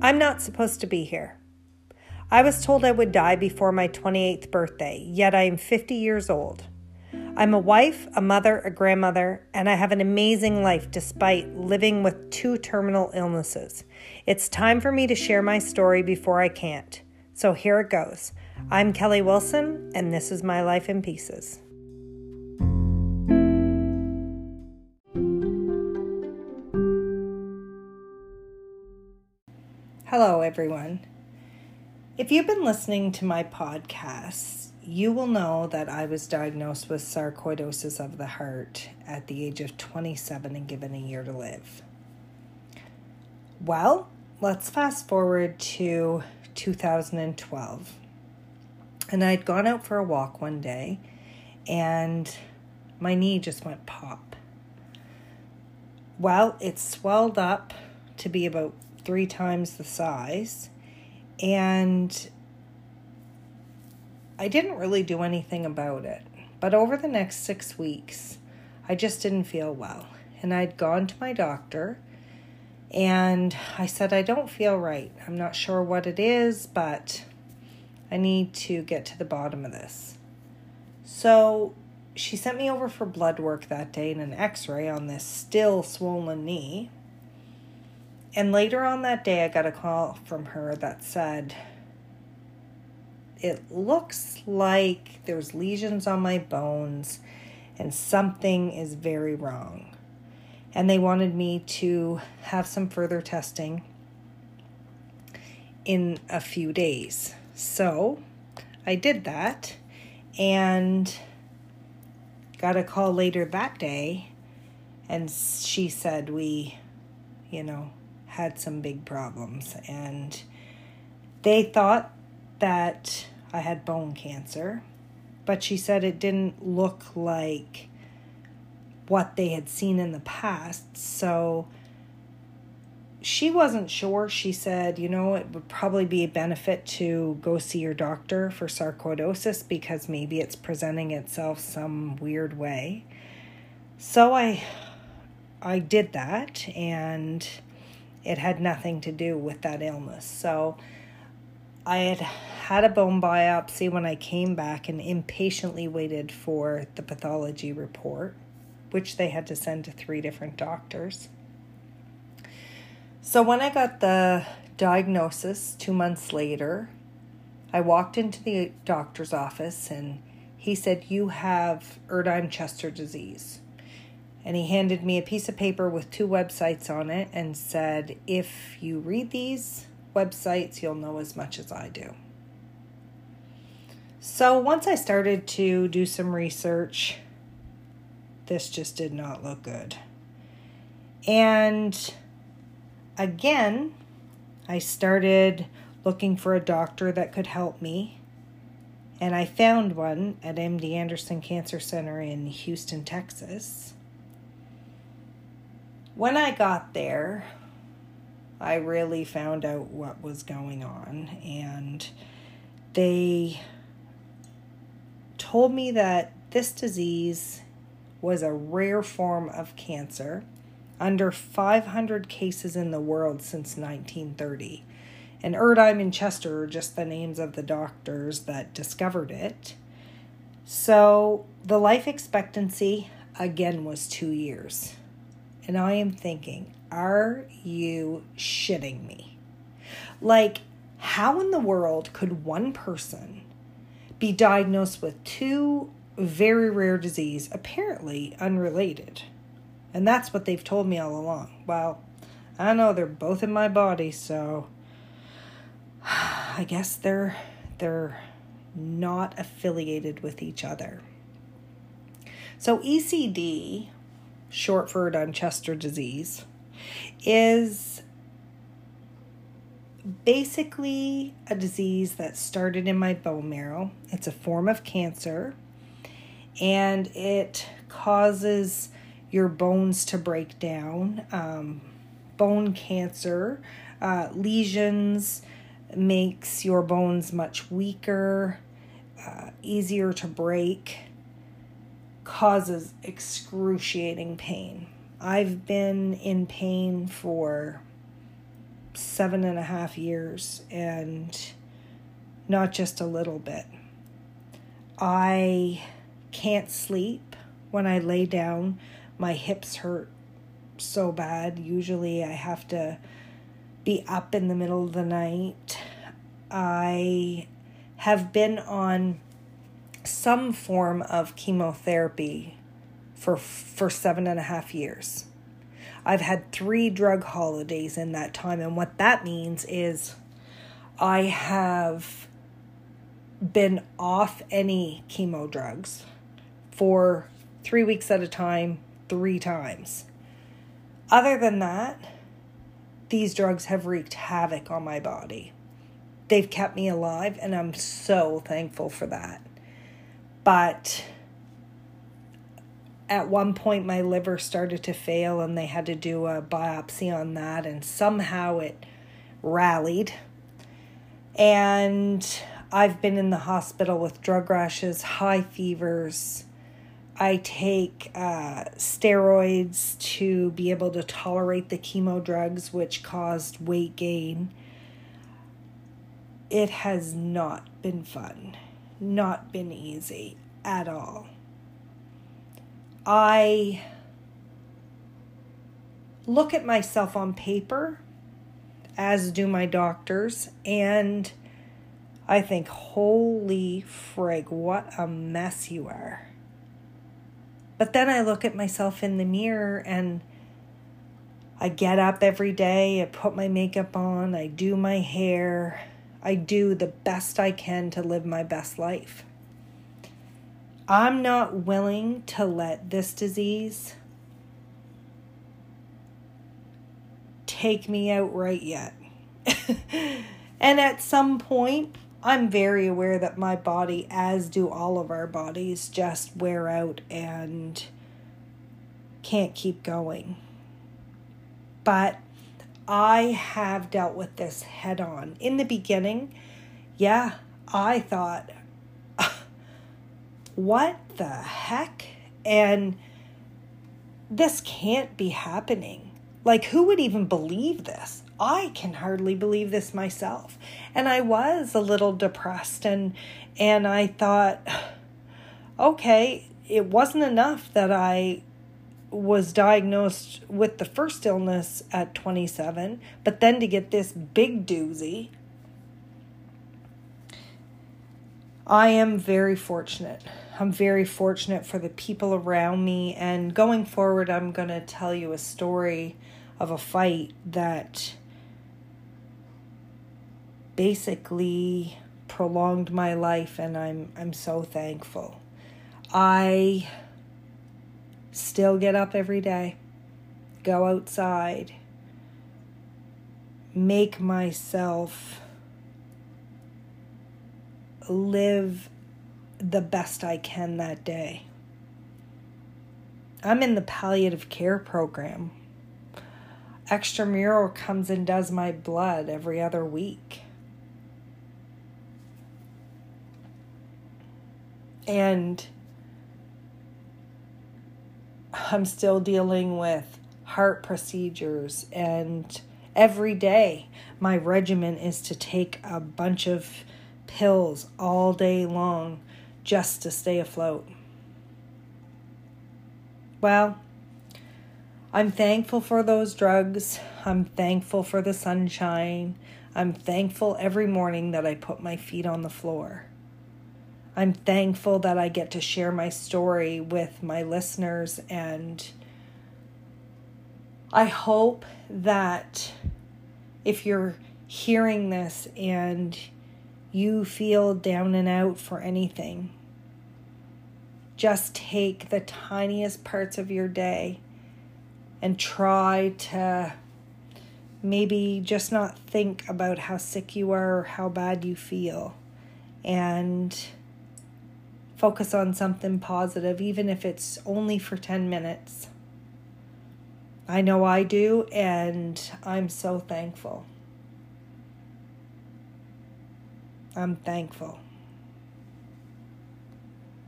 I'm not supposed to be here. I was told I would die before my 28th birthday, yet I am 50 years old. I'm a wife, a mother, a grandmother, and I have an amazing life despite living with two terminal illnesses. It's time for me to share my story before I can't. So here it goes. I'm Kelly Wilson, and this is my life in pieces. Hello, everyone. If you've been listening to my podcasts, you will know that I was diagnosed with sarcoidosis of the heart at the age of 27 and given a year to live. Well, let's fast forward to 2012. And I'd gone out for a walk one day and my knee just went pop. Well, it swelled up to be about three times the size. And I didn't really do anything about it. But over the next six weeks, I just didn't feel well. And I'd gone to my doctor and I said, I don't feel right. I'm not sure what it is, but I need to get to the bottom of this. So she sent me over for blood work that day and an x ray on this still swollen knee. And later on that day, I got a call from her that said, It looks like there's lesions on my bones and something is very wrong. And they wanted me to have some further testing in a few days. So I did that and got a call later that day. And she said, We, you know, had some big problems and they thought that I had bone cancer, but she said it didn't look like what they had seen in the past. So she wasn't sure. She said, you know, it would probably be a benefit to go see your doctor for sarcoidosis because maybe it's presenting itself some weird way. So I I did that and it had nothing to do with that illness. So I had had a bone biopsy when I came back and impatiently waited for the pathology report, which they had to send to three different doctors. So when I got the diagnosis two months later, I walked into the doctor's office and he said, You have Erdheim Chester disease and he handed me a piece of paper with two websites on it and said, If you read these websites, you'll know as much as I do. So once I started to do some research, this just did not look good. And again, I started looking for a doctor that could help me. And I found one at MD Anderson Cancer Center in Houston, Texas. When I got there, I really found out what was going on, and they told me that this disease was a rare form of cancer, under 500 cases in the world since 1930. And Erdheim and Chester are just the names of the doctors that discovered it. So the life expectancy again was two years. And I am thinking, are you shitting me? Like, how in the world could one person be diagnosed with two very rare disease, apparently unrelated? And that's what they've told me all along. Well, I know they're both in my body, so I guess they're they're not affiliated with each other. So ECD short for Erdheim disease, is basically a disease that started in my bone marrow. It's a form of cancer and it causes your bones to break down. Um, bone cancer, uh, lesions makes your bones much weaker, uh, easier to break causes excruciating pain. I've been in pain for seven and a half years and not just a little bit. I can't sleep when I lay down. My hips hurt so bad. Usually I have to be up in the middle of the night. I have been on some form of chemotherapy for for seven and a half years. I've had three drug holidays in that time, and what that means is I have been off any chemo drugs for three weeks at a time, three times. Other than that, these drugs have wreaked havoc on my body. They've kept me alive, and I'm so thankful for that. But at one point, my liver started to fail, and they had to do a biopsy on that, and somehow it rallied. And I've been in the hospital with drug rashes, high fevers. I take uh, steroids to be able to tolerate the chemo drugs, which caused weight gain. It has not been fun, not been easy at all. I look at myself on paper, as do my doctors, and I think, holy frig, what a mess you are. But then I look at myself in the mirror and I get up every day, I put my makeup on, I do my hair, I do the best I can to live my best life. I'm not willing to let this disease take me out right yet. and at some point, I'm very aware that my body, as do all of our bodies, just wear out and can't keep going. But I have dealt with this head on. In the beginning, yeah, I thought, what the heck? And this can't be happening. Like, who would even believe this? I can hardly believe this myself. And I was a little depressed and and I thought okay, it wasn't enough that I was diagnosed with the first illness at 27, but then to get this big doozy. I am very fortunate. I'm very fortunate for the people around me. And going forward, I'm going to tell you a story of a fight that basically prolonged my life and I'm I'm so thankful. I still get up every day, go outside, make myself live the best I can that day. I'm in the palliative care program. Extramural comes and does my blood every other week. And I'm still dealing with heart procedures, and every day my regimen is to take a bunch of pills all day long just to stay afloat. Well, I'm thankful for those drugs. I'm thankful for the sunshine. I'm thankful every morning that I put my feet on the floor. I'm thankful that I get to share my story with my listeners, and I hope that if you're hearing this and you feel down and out for anything, just take the tiniest parts of your day and try to maybe just not think about how sick you are or how bad you feel. And focus on something positive, even if it's only for 10 minutes. I know I do, and I'm so thankful. I'm thankful.